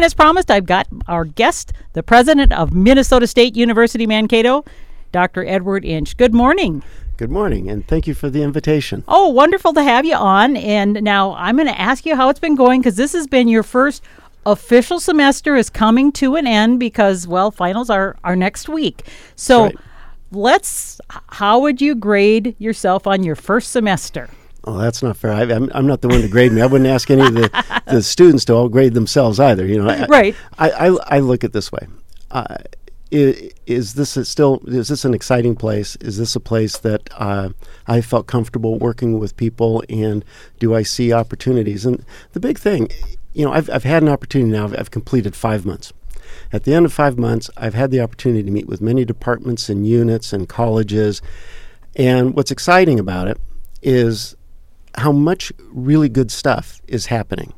And as promised, I've got our guest, the president of Minnesota State University Mankato, Dr. Edward Inch. Good morning. Good morning, and thank you for the invitation. Oh, wonderful to have you on. And now I'm going to ask you how it's been going because this has been your first official semester is coming to an end because, well, finals are, are next week. So right. let's, how would you grade yourself on your first semester? Oh, that's not fair. I, am I'm not the one to grade me. I wouldn't ask any of the, the students to all grade themselves either. You know, I, right? I, I, I look at this way. Uh, is, is this a still is this an exciting place? Is this a place that uh, I felt comfortable working with people, and do I see opportunities? And the big thing, you know, I've I've had an opportunity now. I've, I've completed five months. At the end of five months, I've had the opportunity to meet with many departments and units and colleges. And what's exciting about it is how much really good stuff is happening.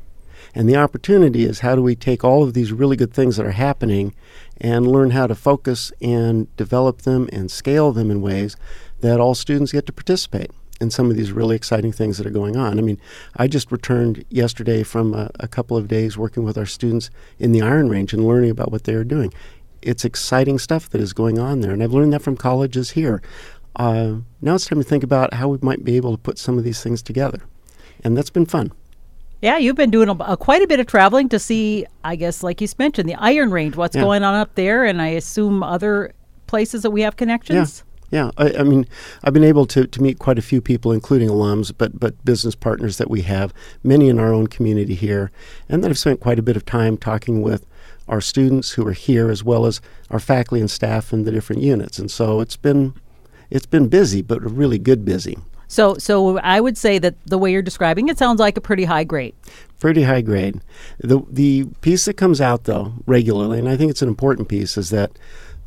And the opportunity is how do we take all of these really good things that are happening and learn how to focus and develop them and scale them in ways that all students get to participate in some of these really exciting things that are going on. I mean, I just returned yesterday from a, a couple of days working with our students in the Iron Range and learning about what they are doing. It's exciting stuff that is going on there, and I've learned that from colleges here. Uh, now it's time to think about how we might be able to put some of these things together, and that's been fun. Yeah, you've been doing a, a, quite a bit of traveling to see, I guess, like you mentioned, the Iron Range, what's yeah. going on up there, and I assume other places that we have connections. Yeah, yeah. I, I, mean, I've been able to, to meet quite a few people, including alums, but but business partners that we have, many in our own community here, and then I've spent quite a bit of time talking with our students who are here, as well as our faculty and staff in the different units, and so it's been it's been busy, but really good busy. So, so I would say that the way you're describing it sounds like a pretty high grade. Pretty high grade. The the piece that comes out though regularly, and I think it's an important piece, is that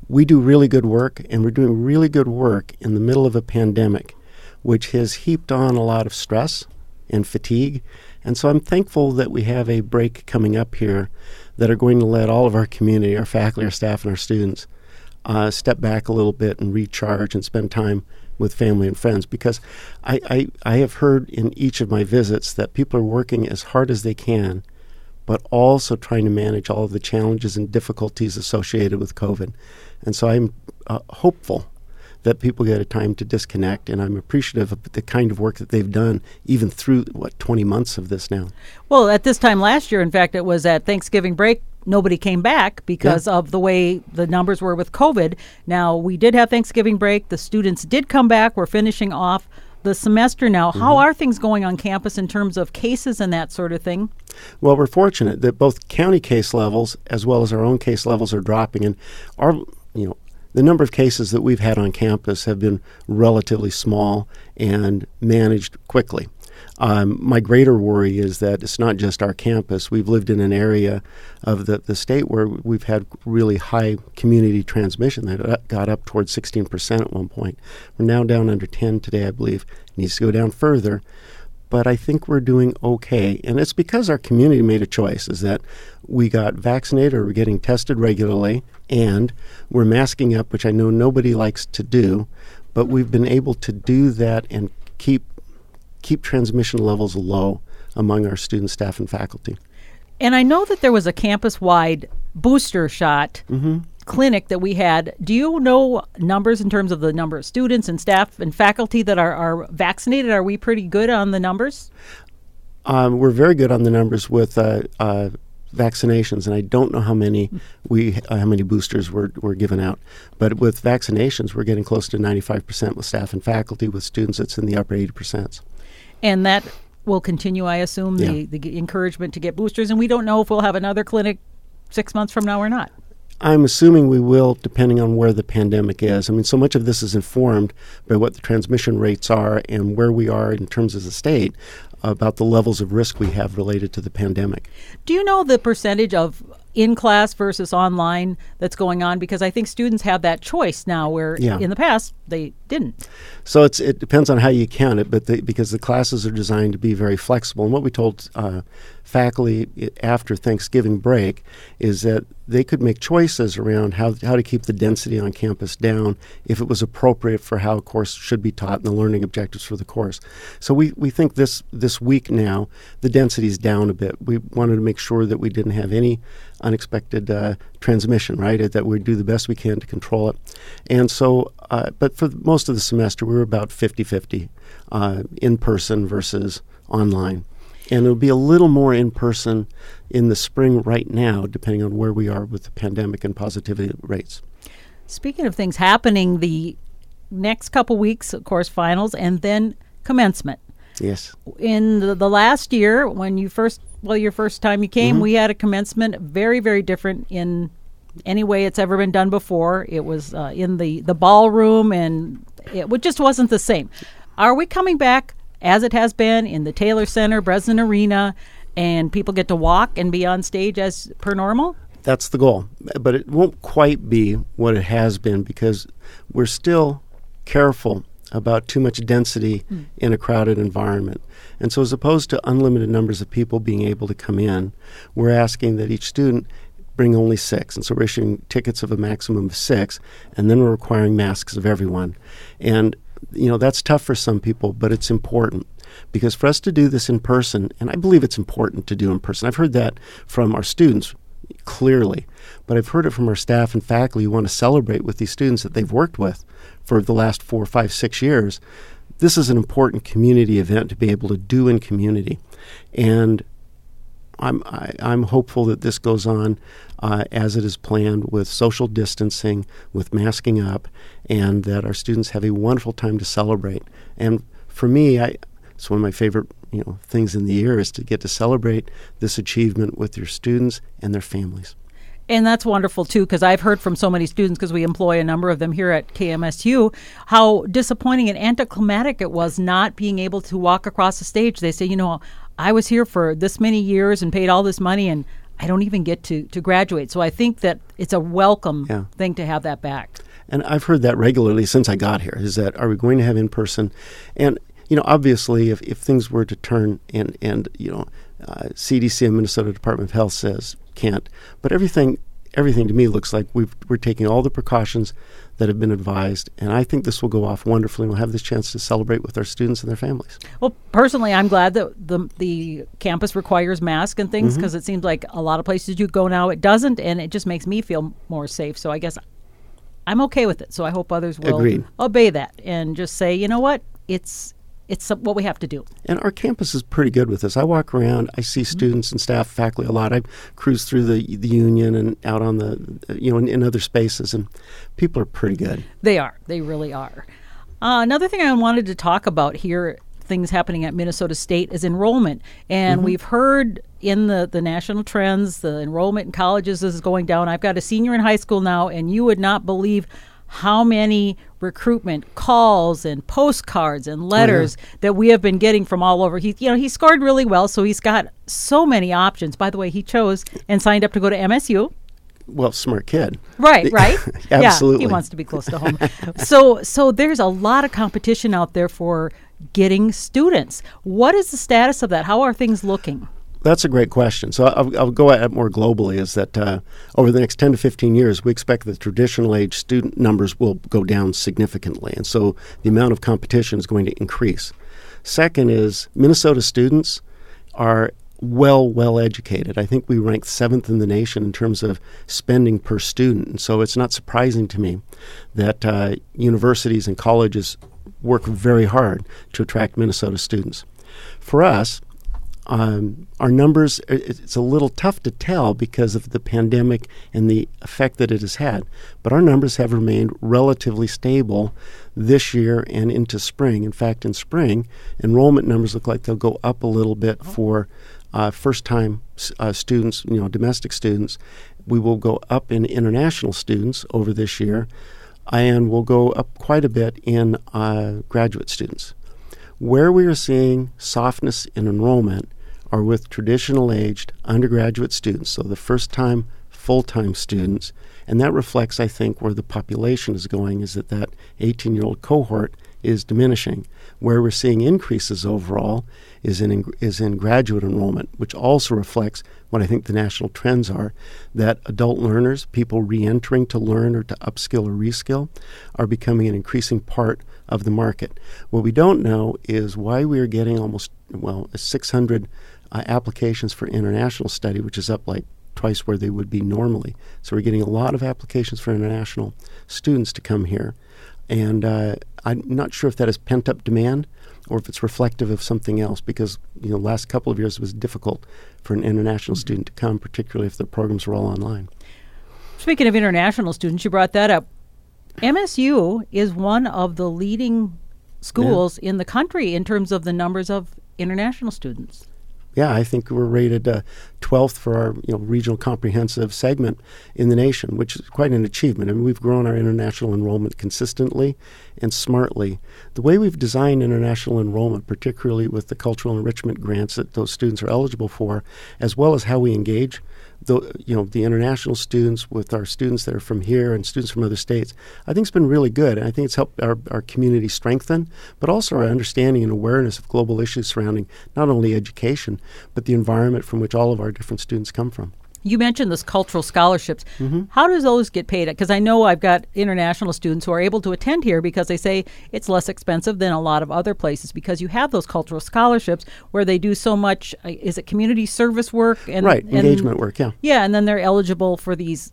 we do really good work, and we're doing really good work in the middle of a pandemic, which has heaped on a lot of stress and fatigue. And so I'm thankful that we have a break coming up here that are going to let all of our community, our faculty, our staff, and our students uh, step back a little bit and recharge and spend time with family and friends because I, I, I have heard in each of my visits that people are working as hard as they can, but also trying to manage all of the challenges and difficulties associated with COVID. And so I'm uh, hopeful that people get a time to disconnect, and I'm appreciative of the kind of work that they've done, even through what 20 months of this now. Well, at this time last year, in fact, it was at Thanksgiving break nobody came back because yeah. of the way the numbers were with COVID. Now, we did have Thanksgiving break. The students did come back. We're finishing off the semester now. Mm-hmm. How are things going on campus in terms of cases and that sort of thing? Well, we're fortunate that both county case levels as well as our own case levels are dropping, and our you know the number of cases that we've had on campus have been relatively small and managed quickly. Um, my greater worry is that it's not just our campus. We've lived in an area of the, the state where we've had really high community transmission that got up towards 16% at one point. We're now down under 10 today, I believe. It needs to go down further. But I think we're doing okay. And it's because our community made a choice is that we got vaccinated or we're getting tested regularly and we're masking up, which I know nobody likes to do, but we've been able to do that and keep keep transmission levels low among our students, staff, and faculty. And I know that there was a campus wide booster shot mm-hmm. clinic that we had. Do you know numbers in terms of the number of students and staff and faculty that are, are vaccinated? Are we pretty good on the numbers? Um, we're very good on the numbers with uh, uh, vaccinations, and I don't know how many we uh, how many boosters were, were given out. But with vaccinations, we're getting close to 95% with staff and faculty. With students, it's in the upper 80% and that will continue, I assume, the, the encouragement to get boosters. And we don't know if we'll have another clinic six months from now or not. I'm assuming we will, depending on where the pandemic is. I mean, so much of this is informed by what the transmission rates are and where we are in terms of the state about the levels of risk we have related to the pandemic. Do you know the percentage of in class versus online that's going on? Because I think students have that choice now, where yeah. in the past they didn't. So it's it depends on how you count it, but the, because the classes are designed to be very flexible, and what we told uh, faculty after Thanksgiving break is that they could make choices around how, how to keep the density on campus down if it was appropriate for how a course should be taught and the learning objectives for the course. So we, we think this this week now the density is down a bit. We wanted to make sure that we didn't have any unexpected uh, transmission, right? That we do the best we can to control it. And so, uh, but for most of the semester, we were about 50 50 uh, in person versus online. And it'll be a little more in person in the spring right now, depending on where we are with the pandemic and positivity rates. Speaking of things happening, the next couple weeks, of course, finals, and then commencement. Yes. In the, the last year, when you first, well, your first time you came, mm-hmm. we had a commencement very, very different in any way it's ever been done before. It was uh, in the, the ballroom, and it just wasn't the same. Are we coming back as it has been in the Taylor Center, Bresnan Arena, and people get to walk and be on stage as per normal? That's the goal. But it won't quite be what it has been because we're still careful about too much density mm. in a crowded environment. And so, as opposed to unlimited numbers of people being able to come in, we're asking that each student bring only six. And so, we're issuing tickets of a maximum of six, and then we're requiring masks of everyone. And you know, that's tough for some people, but it's important because for us to do this in person, and I believe it's important to do in person, I've heard that from our students clearly, but I've heard it from our staff and faculty who want to celebrate with these students that they've worked with for the last four, five, six years. This is an important community event to be able to do in community. And I'm I, am i am hopeful that this goes on uh, as it is planned with social distancing, with masking up, and that our students have a wonderful time to celebrate. And for me, I, it's one of my favorite you know things in the year is to get to celebrate this achievement with your students and their families. And that's wonderful too, because I've heard from so many students, because we employ a number of them here at KMSU, how disappointing and anticlimactic it was not being able to walk across the stage. They say, you know, I was here for this many years and paid all this money, and I don't even get to, to graduate. So I think that it's a welcome yeah. thing to have that back. And I've heard that regularly since I got here is that are we going to have in person? And, you know, obviously, if, if things were to turn and, and you know, uh, CDC and Minnesota Department of Health says can't, but everything everything to me looks like we are taking all the precautions that have been advised. And I think this will go off wonderfully. We'll have this chance to celebrate with our students and their families. Well, personally, I'm glad that the the campus requires masks and things because mm-hmm. it seems like a lot of places you go now it doesn't, and it just makes me feel more safe. So I guess I'm okay with it. So I hope others will Agreed. obey that and just say, you know what, it's it's what we have to do. And our campus is pretty good with this. I walk around, I see students and staff, faculty a lot. I cruise through the the union and out on the you know in, in other spaces, and people are pretty good. They are. They really are. Uh, another thing I wanted to talk about here. Things happening at Minnesota State is enrollment. And mm-hmm. we've heard in the, the national trends, the enrollment in colleges is going down. I've got a senior in high school now, and you would not believe how many recruitment calls and postcards and letters oh, that we have been getting from all over. He, you know, he scored really well, so he's got so many options. By the way, he chose and signed up to go to MSU. Well, smart kid. Right, right. Absolutely. Yeah, he wants to be close to home. so, so there's a lot of competition out there for getting students. What is the status of that? How are things looking? That's a great question. So I'll, I'll go at it more globally. Is that uh, over the next 10 to 15 years, we expect the traditional age student numbers will go down significantly. And so the amount of competition is going to increase. Second is Minnesota students are well, well educated. I think we rank seventh in the nation in terms of spending per student. And so it's not surprising to me that uh, universities and colleges work very hard to attract Minnesota students. For us, um, our numbers, it's a little tough to tell because of the pandemic and the effect that it has had. But our numbers have remained relatively stable this year and into spring. In fact, in spring, enrollment numbers look like they'll go up a little bit oh. for uh, first time uh, students, you know, domestic students. We will go up in international students over this year, and we'll go up quite a bit in uh, graduate students. Where we are seeing softness in enrollment are with traditional aged undergraduate students, so the first time full time students. And that reflects, I think, where the population is going is that that 18 year old cohort is diminishing. Where we're seeing increases overall is in, is in graduate enrollment, which also reflects what I think the national trends are that adult learners, people re entering to learn or to upskill or reskill, are becoming an increasing part of the market. What we don't know is why we are getting almost, well, 600 uh, applications for international study, which is up like twice where they would be normally. So we're getting a lot of applications for international students to come here. And uh, I'm not sure if that is pent up demand or if it's reflective of something else because you know last couple of years it was difficult for an international mm-hmm. student to come, particularly if the programs were all online. Speaking of international students, you brought that up. MSU is one of the leading schools yeah. in the country in terms of the numbers of international students yeah, I think we're rated uh, 12th for our you know regional comprehensive segment in the nation, which is quite an achievement. I mean, we've grown our international enrollment consistently and smartly. The way we've designed international enrollment, particularly with the cultural enrichment grants that those students are eligible for, as well as how we engage the you know the international students with our students that are from here and students from other states, I think it's been really good. And I think it's helped our, our community strengthen, but also our understanding and awareness of global issues surrounding not only education, but the environment from which all of our different students come from. You mentioned this cultural scholarships. Mm-hmm. How does those get paid? Because I know I've got international students who are able to attend here because they say it's less expensive than a lot of other places because you have those cultural scholarships where they do so much. Uh, is it community service work and right and, engagement work? Yeah, yeah, and then they're eligible for these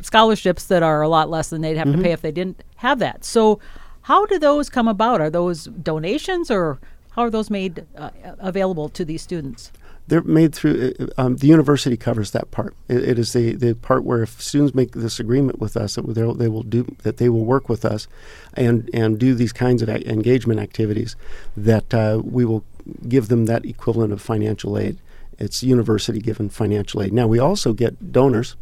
scholarships that are a lot less than they'd have mm-hmm. to pay if they didn't have that. So, how do those come about? Are those donations or how are those made uh, available to these students? They're made through uh, um, the university covers that part. it, it is the, the part where if students make this agreement with us that they will do that they will work with us, and and do these kinds of engagement activities, that uh, we will give them that equivalent of financial aid. It's university given financial aid. Now we also get donors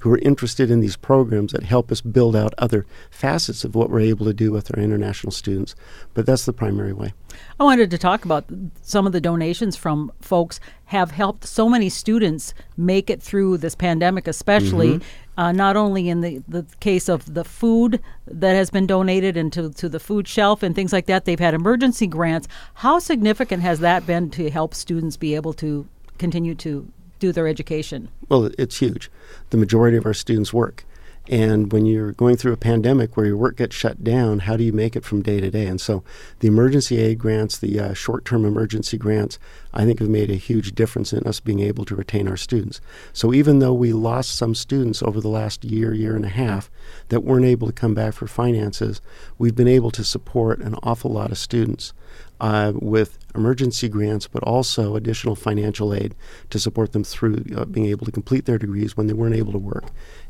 who are interested in these programs that help us build out other facets of what we're able to do with our international students. But that's the primary way. I wanted to talk about some of the donations from folks have helped so many students make it through this pandemic, especially mm-hmm. uh, not only in the, the case of the food that has been donated into to the food shelf and things like that. They've had emergency grants. How significant has that been to help students be able to continue to do their education? Well, it's huge. The majority of our students work. And when you're going through a pandemic where your work gets shut down, how do you make it from day to day? And so the emergency aid grants, the uh, short term emergency grants, I think have made a huge difference in us being able to retain our students. So even though we lost some students over the last year, year and a half that weren't able to come back for finances, we've been able to support an awful lot of students uh, with emergency grants, but also additional financial aid to support them through uh, being able to complete their degrees when they weren't able to work.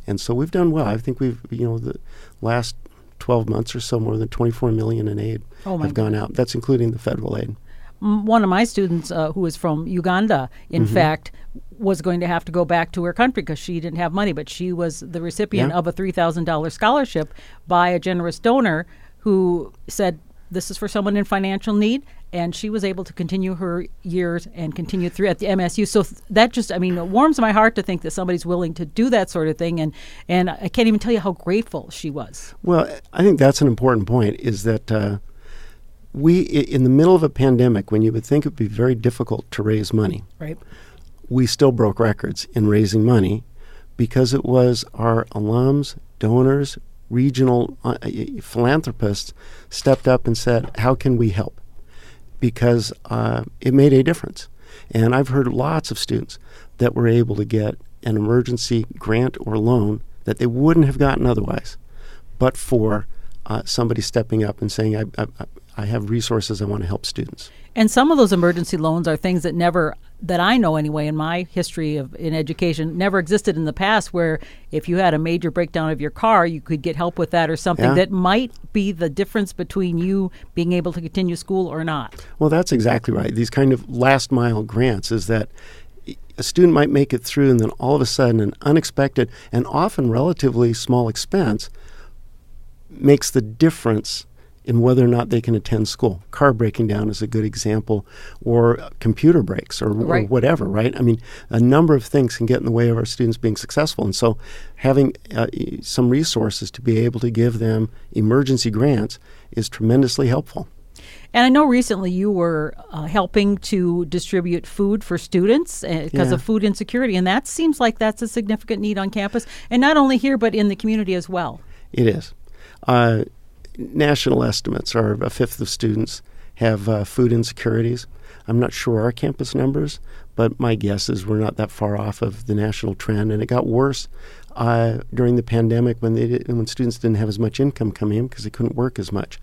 And so we've done well. I think we've, you know, the last 12 months or so, more than 24 million in aid oh have gone out. That's including the federal aid. One of my students, uh, who is from Uganda, in mm-hmm. fact, was going to have to go back to her country because she didn't have money, but she was the recipient yeah. of a $3,000 scholarship by a generous donor who said, this is for someone in financial need and she was able to continue her years and continue through at the MSU. So th- that just, I mean, it warms my heart to think that somebody's willing to do that sort of thing, and and I can't even tell you how grateful she was. Well, I think that's an important point. Is that uh, we, in the middle of a pandemic, when you would think it would be very difficult to raise money, right? We still broke records in raising money because it was our alums, donors, regional uh, uh, philanthropists stepped up and said, How can we help? Because uh, it made a difference. And I've heard lots of students that were able to get an emergency grant or loan that they wouldn't have gotten otherwise, but for uh, somebody stepping up and saying, I, I, I have resources, I want to help students. And some of those emergency loans are things that never that I know anyway in my history of in education never existed in the past where if you had a major breakdown of your car you could get help with that or something yeah. that might be the difference between you being able to continue school or not. Well, that's exactly right. These kind of last mile grants is that a student might make it through and then all of a sudden an unexpected and often relatively small expense makes the difference in whether or not they can attend school. Car breaking down is a good example, or computer breaks, or, right. or whatever, right? I mean, a number of things can get in the way of our students being successful. And so, having uh, some resources to be able to give them emergency grants is tremendously helpful. And I know recently you were uh, helping to distribute food for students because uh, yeah. of food insecurity, and that seems like that's a significant need on campus, and not only here but in the community as well. It is. Uh, national estimates are a fifth of students have uh, food insecurities. I'm not sure our campus numbers, but my guess is we're not that far off of the national trend. And it got worse uh, during the pandemic when they did, when students didn't have as much income coming in because they couldn't work as much.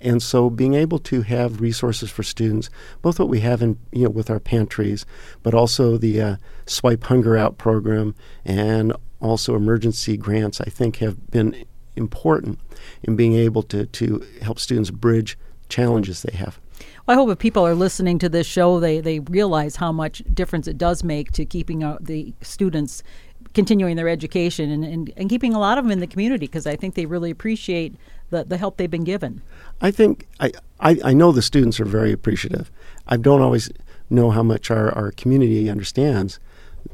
And so, being able to have resources for students, both what we have in you know with our pantries, but also the uh, Swipe Hunger Out program and also emergency grants, I think have been important in being able to, to help students bridge challenges they have. Well, I hope if people are listening to this show, they, they realize how much difference it does make to keeping uh, the students continuing their education and, and, and keeping a lot of them in the community because I think they really appreciate the, the help they've been given. I think I, I, I know the students are very appreciative. I don't always know how much our, our community understands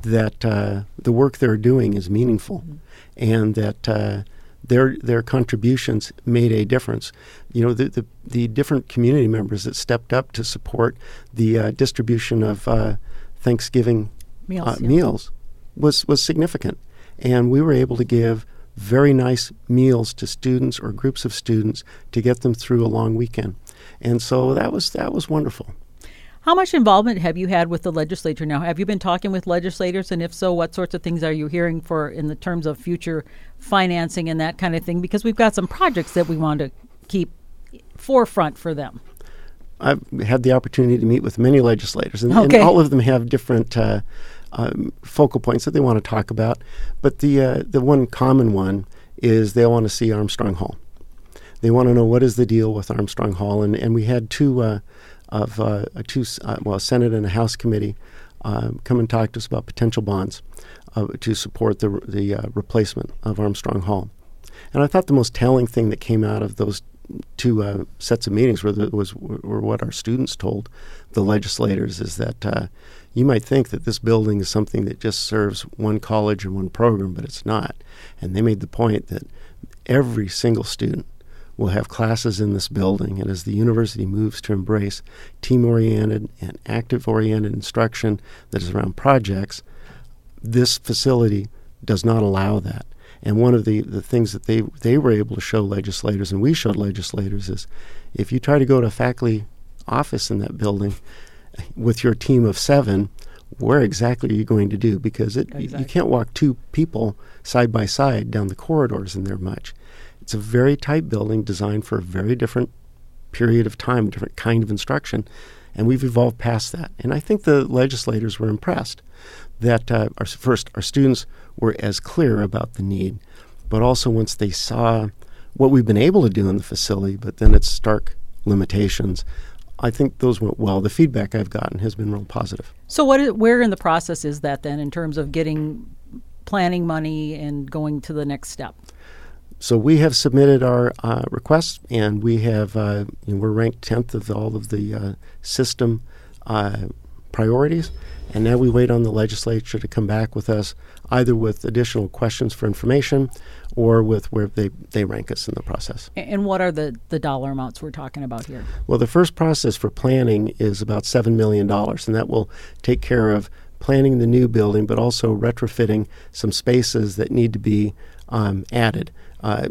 that uh, the work they're doing is meaningful mm-hmm. and that uh, their their contributions made a difference. You know, the, the, the different community members that stepped up to support the uh, distribution of uh, Thanksgiving meals, uh, yeah. meals was was significant, and we were able to give very nice meals to students or groups of students to get them through a long weekend, and so that was that was wonderful. How much involvement have you had with the legislature now? Have you been talking with legislators, and if so, what sorts of things are you hearing for in the terms of future financing and that kind of thing? Because we've got some projects that we want to keep forefront for them. I've had the opportunity to meet with many legislators, and, okay. and all of them have different uh, um, focal points that they want to talk about. But the uh, the one common one is they want to see Armstrong Hall. They want to know what is the deal with Armstrong Hall, and and we had two. Uh, of uh, a two, uh, well, a Senate and a House committee um, come and talk to us about potential bonds uh, to support the the uh, replacement of Armstrong Hall. And I thought the most telling thing that came out of those two uh, sets of meetings was were what our students told the legislators is that uh, you might think that this building is something that just serves one college and one program, but it's not. And they made the point that every single student will have classes in this building. And as the university moves to embrace team oriented and active oriented instruction that is around projects, this facility does not allow that. And one of the, the things that they, they were able to show legislators, and we showed legislators, is if you try to go to a faculty office in that building with your team of seven, where exactly are you going to do? Because it, exactly. you can't walk two people side by side down the corridors in there much. It's a very tight building designed for a very different period of time, a different kind of instruction, and we've evolved past that. And I think the legislators were impressed that uh, our, first our students were as clear about the need, but also once they saw what we've been able to do in the facility, but then its stark limitations. I think those went well. The feedback I've gotten has been real positive. So, what is, where in the process is that then, in terms of getting planning money and going to the next step? So we have submitted our uh, requests, and we have uh, you know, we're ranked tenth of all of the uh, system uh, priorities, and now we wait on the legislature to come back with us either with additional questions for information or with where they, they rank us in the process. And what are the, the dollar amounts we're talking about here? Well, the first process for planning is about $7 million, and that will take care of planning the new building, but also retrofitting some spaces that need to be um, added uh,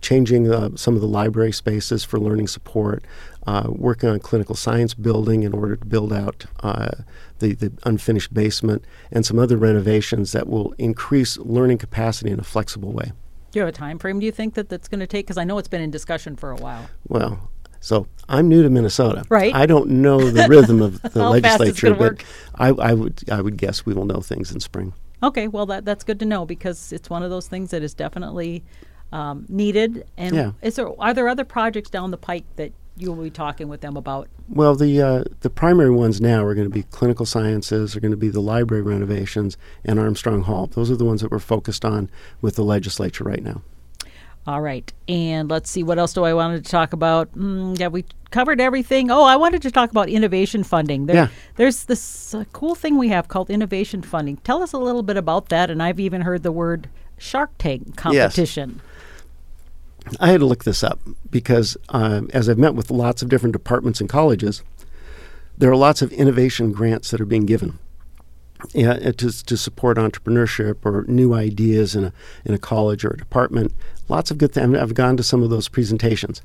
changing uh, some of the library spaces for learning support, uh, working on clinical science building in order to build out uh, the, the unfinished basement, and some other renovations that will increase learning capacity in a flexible way. Do you have a time frame? Do you think that that's going to take? Because I know it's been in discussion for a while. Well, so I'm new to Minnesota. Right. I don't know the rhythm of the legislature, but I, I, would I would guess we will know things in spring. Okay, well that that's good to know because it's one of those things that is definitely um, needed. And yeah. is there are there other projects down the pike that you will be talking with them about? Well, the uh, the primary ones now are going to be clinical sciences, are going to be the library renovations, and Armstrong Hall. Those are the ones that we're focused on with the legislature right now. All right. And let's see, what else do I wanted to talk about? Mm, yeah, we covered everything. Oh, I wanted to talk about innovation funding. There, Yeah. There's this uh, cool thing we have called innovation funding. Tell us a little bit about that. And I've even heard the word Shark Tank competition. I had to look this up because um, as I've met with lots of different departments and colleges, there are lots of innovation grants that are being given uh, to, to support entrepreneurship or new ideas in a, in a college or a department. Lots of good things. I've gone to some of those presentations.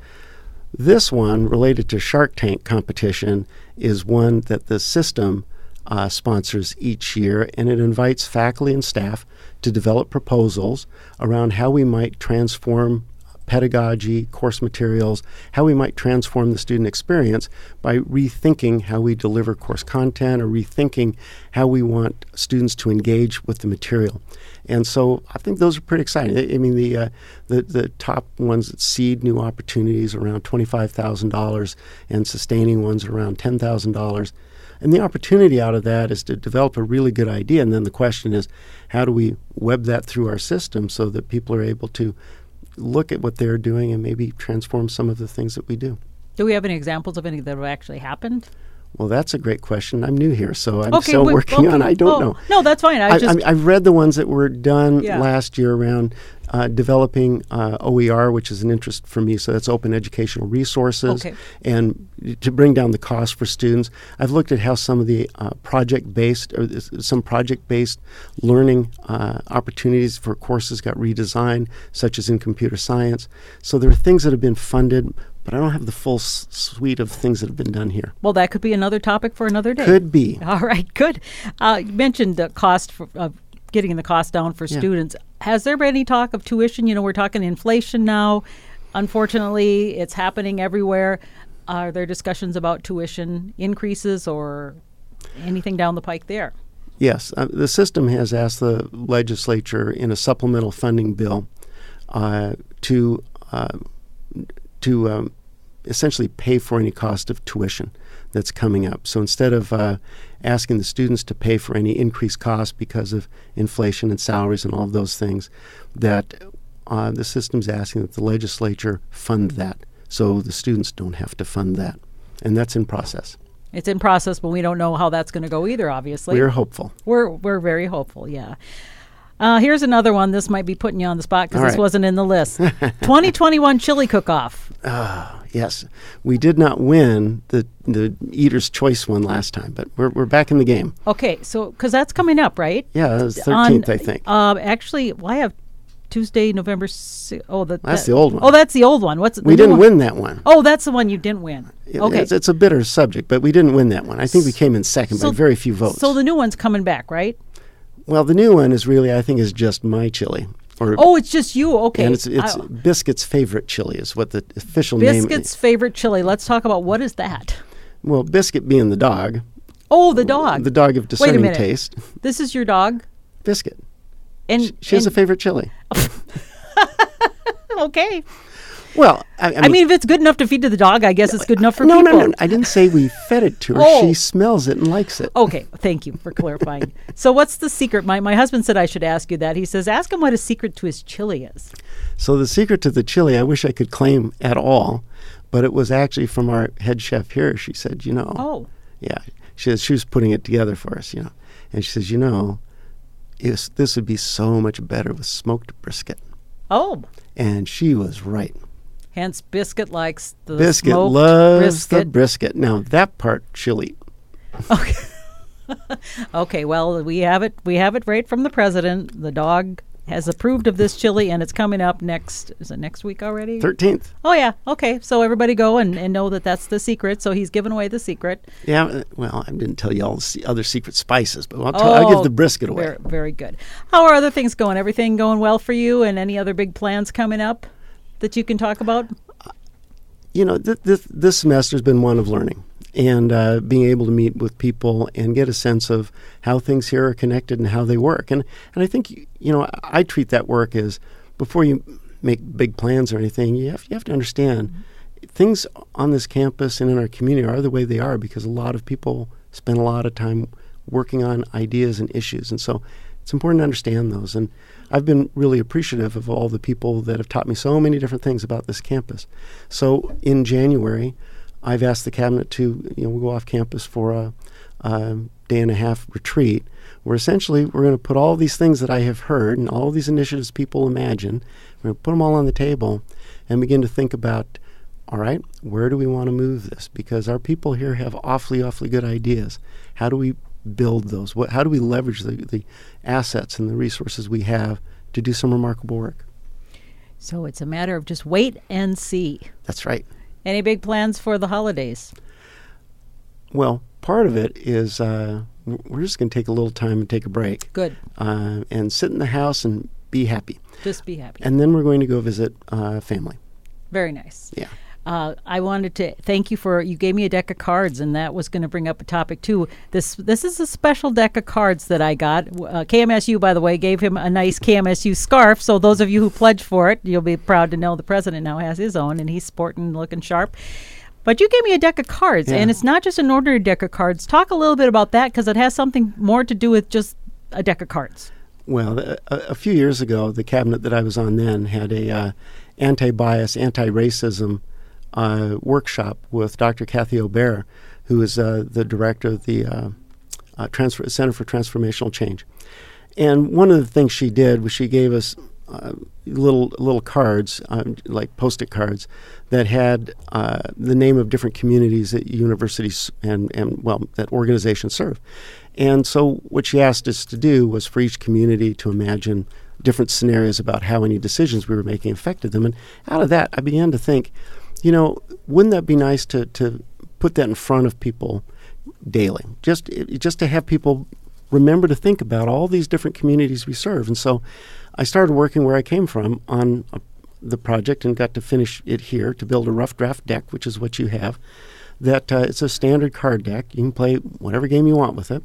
This one, related to Shark Tank competition, is one that the system uh, sponsors each year, and it invites faculty and staff to develop proposals around how we might transform pedagogy, course materials, how we might transform the student experience by rethinking how we deliver course content or rethinking how we want students to engage with the material. And so I think those are pretty exciting. I, mean, the, uh, the the top ones that seed new opportunities around twenty five thousand dollars, and sustaining ones around ten thousand dollars. And the opportunity out of that is to develop a really good idea. And then the question is, how do we web that through our system so that people are able to look at what they're doing and maybe transform some of the things that we do? Do we have any examples of any that have actually happened? Well, that's a great question. I'm new here, so I'm Okay, still we- working on. okay. I don't Oh, know. no, that's fine. I I, just- I, have read the ones that were done Yeah. last year around uh, developing uh, OER, which is an interest for me. So that's open educational resources, Okay. and to bring down the cost for students. I've looked at how some of the uh, project-based or some project-based learning uh, opportunities for courses got redesigned, such as in computer science. So there are things that have been funded. But I don't have the full s- suite of things that have been done here. well, that could be another topic for another day. Could be. All right, good. Uh, you mentioned the cost of getting the cost down for Yeah. students. Has there been any talk of tuition? You know, we're talking inflation now. Unfortunately, it's happening everywhere. Are there discussions about tuition increases or anything down the pike there? Yes, uh, the system has asked the legislature in a supplemental funding bill uh, to uh, to um, essentially pay for any cost of tuition that's coming up. So instead of uh, asking the students to pay for any increased cost because of inflation and salaries and all of those things, that uh, the system's asking that the legislature fund that, so the students don't have to fund that, and that's in process. It's in process, but we don't know how that's going to go either. Obviously, We're hopeful. We're we're very hopeful. Yeah. Uh, here's another one. This might be putting you on the spot because this right. wasn't in the list. 2021 chili cook-off. Yes, we did not win the the Eater's Choice one last time, but we're we're back in the game. Okay, so because that's coming up, right? Yeah, it was On- thirteenth, I think. Um, actually, well, I have Tuesday, November. Si- oh, the, That's that- the old one. Oh, that's the old one. What's the we didn't one? win that one. Oh, that's the one you didn't win. It- okay, it's, it's a bitter subject, but we didn't win that one. I think we came in second So- by very few votes. so the new one's coming back, right? Well, the new one is really, I think, is just my chili. Or, Oh, it's just you. Okay, and it's it's I- Biscuit's favorite chili is what the official name. Biscuit's favorite chili. Let's talk about what is that? Well, Biscuit being the dog, Oh, the dog. the dog of discerning taste. This is your dog, Biscuit. and She has a favorite chili. okay. Well, I, I mean, if it's good enough to feed to the dog, I guess it's good enough for no, people. no, no. No. I didn't say we fed it to her. Oh. She smells it and likes it. Okay, thank you for clarifying. so, what's the secret? My my husband said I should ask you that. He says, ask him what his secret to his chili is. So the secret to the chili, I wish I could claim at all, but it was actually from our head chef here. She said, you know, Oh, yeah, she says she was putting it together for us, you know, and she says, you know, this would be so much better with smoked brisket, oh. and she was right. Hence, biscuit likes the Biscuit smoked loves the brisket. brisket. Now that part she'll eat. okay. okay. Well, we have it. We have it right from the president. The dog has approved of this chili, and it's coming up next. Is it next week already? Thirteenth. Oh yeah. Okay. So everybody go and, and know that that's the secret. So he's giving away the secret. Yeah. Well, I didn't tell you all the other secret spices, but I'll, tell, I'll give Oh, the brisket away. Very, very good. How are other things going? Everything going well for you? And any other big plans coming up that you can talk about? you know, th- th- this semester has been one of learning and uh, being able to meet with people and get a sense of how things here are connected and how they work. And and I think you know I, I treat that work as before you make big plans or anything, you have you have to understand things on this campus and in our community are the way they are because a lot of people spend a lot of time working on ideas and issues, and so. it's important to understand those. And I've been really appreciative of all the people that have taught me so many different things about this campus. So in January, I've asked the cabinet to, you know, we'll go off campus for a, a day and a half retreat where essentially we're going to put all these things that I have heard and all these initiatives people imagine, we're going to put them all on the table and begin to think about all right, where do we want to move this? Because our people here have awfully, awfully good ideas. How do we build those? What, how do we leverage the, the assets and the resources we have to do some remarkable work? So it's a matter of just wait and see. That's right. Any big plans for the holidays? Well, part of it is uh, we're just going to take a little time and take a break. Good. Uh, and sit in the house and be happy. Just be happy. And then we're going to go visit uh, family. Very nice. Yeah. Uh, I wanted to thank you for you gave me a deck of cards, and that was going to bring up a topic too. This this is a special deck of cards that I got. Uh, KMSU, by the way, gave him a nice KMSU scarf. So those of you who pledged for it, you'll be proud to know the president now has his own, and he's sporting, looking sharp. But you gave me a deck of cards, Yeah. and it's not just an ordinary deck of cards. Talk a little bit about that because it has something more to do with just a deck of cards. Well, a, a few years ago, the cabinet that I was on then had a uh, anti-bias, anti-racism uh, workshop with Dr. Kathy O'Bear, who is uh, the director of the uh, uh, Transfer, Center for Transformational Change. And one of the things she did was she gave us uh, little little cards, um, like post-it cards, that had the name of different communities that universities and, and well that organizations serve. And so what she asked us to do was for each community to imagine different scenarios about how any decisions we were making affected them. And out of that, I began to think, you know, wouldn't that be nice to, to put that in front of people daily? Just just to have people remember to think about all these different communities we serve. And so I started working where I came from on uh, the project and got to finish it here to build a rough draft deck, which is what you have. That uh, it's a standard card deck. You can play whatever game you want with it,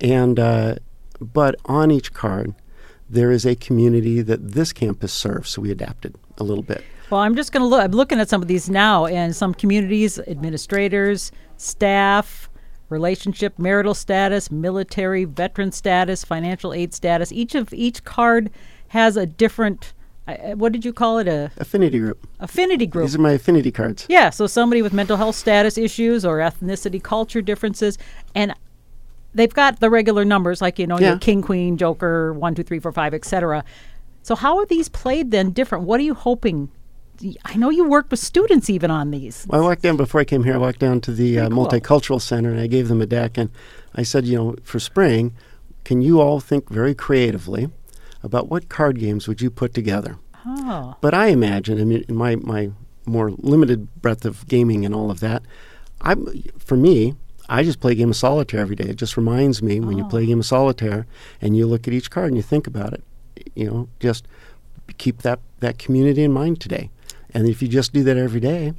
and uh, but on each card there is a community that this campus serves. So we adapted a little bit. Well, I'm just going to look. I'm looking at some of these now, and some communities, administrators, staff, relationship, marital status, military, veteran status, financial aid status. Each of each card has a different. Uh, what did you call it? A Affinity group. affinity group. These are my affinity cards. Yeah, so somebody with mental health status issues or ethnicity, culture differences, and they've got the regular numbers like you know Yeah. king, queen, joker, one, two, three, four, five, etc. So how are these played then different? What are you hoping? I know you worked with students even on these. Well, I walked down before I came here. I walked down to the uh, cool. multicultural center and I gave them a deck and I said, you know, for spring, can you all think very creatively about what card games would you put together? Oh, But I imagine, I mean, in my my more limited breadth of gaming and all of that, I for me, I just play a game of solitaire every day. It just reminds me when you play a game of solitaire and you look at each card and you think about it, you know, just keep that that community in mind today. And if you just do that every day,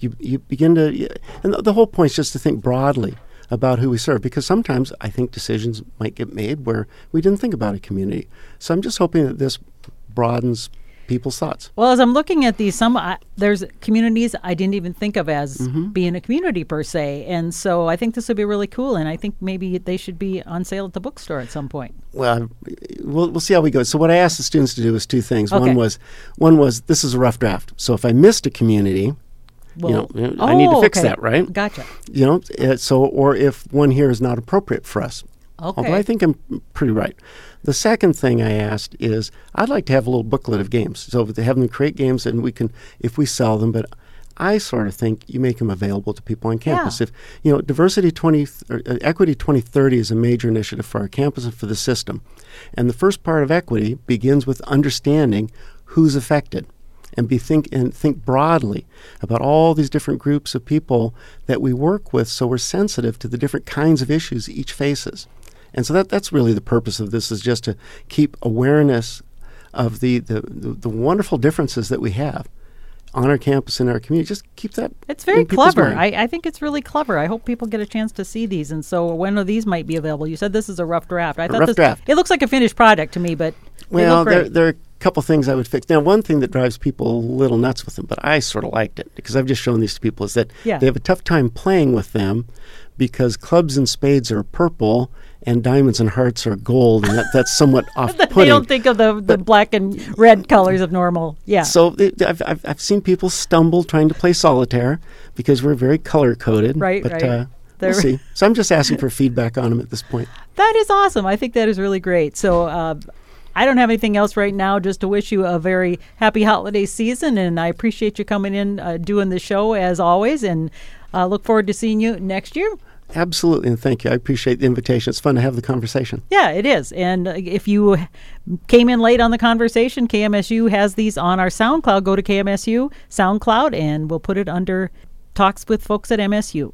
you you begin to and the, whole point is just to think broadly about who we serve because sometimes I think decisions might get made where we didn't think about a community. So I'm just hoping that this broadens people's thoughts. well, as I'm looking at these, some I, there's communities I didn't even think of as Mm-hmm. being a community per se, and so I think this would be really cool, and I think maybe they should be on sale at the bookstore at some point. well, we'll we'll see how we go. So what I asked the students to do was two things. Okay. One was one was this is a rough draft. So if I missed a community, Well, you know, I need to oh, fix okay. that, right? Gotcha. You know, uh, so or if one here is not appropriate for us. Although I think I'm pretty right. The second thing I asked is I'd like to have a little booklet of games. So to have them create games and we can, if we sell them, but I sort of think you make them available to people on campus. Yeah. If you know, diversity twenty, or, uh, equity twenty thirty is a major initiative for our campus and for the system, and the first part of equity begins with understanding who's affected, and be think and think broadly about all these different groups of people that we work with, so we're sensitive to the different kinds of issues each faces. And so that that's really the purpose of this is just to keep awareness of the, the, the, the wonderful differences that we have on our campus and our community. Just keep that. It's very in clever. I, I think it's really clever. I hope people get a chance to see these. And so, when are these might be available? You said this is a rough draft. I thought rough this, draft. It looks like a finished product to me, but Well, there, there are a couple things I would fix. Now, one thing that drives people a little nuts with them, but I sort of liked it because I've just shown these to people, is that Yeah. they have a tough time playing with them because clubs and spades are purple and diamonds and hearts are gold, and that, that's somewhat off-putting. they don't think of the, the black and red colors of normal. Yeah. So it, I've, I've, I've seen people stumble trying to play solitaire because we're very color coded. Right, but, right. Uh, we'll see. So I'm just asking for feedback on them at this point. That is awesome. I think that is really great. So, uh, I don't have anything else right now, just to wish you a very happy holiday season. And I appreciate you coming in, uh, doing the show as always, and uh, look forward to seeing you next year. Absolutely, and thank you. I appreciate the invitation. It's fun to have the conversation. Yeah, it is. And uh, if you came in late on the conversation, KMSU has these on our SoundCloud. Go to KMSU SoundCloud, and we'll put it under Talks with Folks at MSU.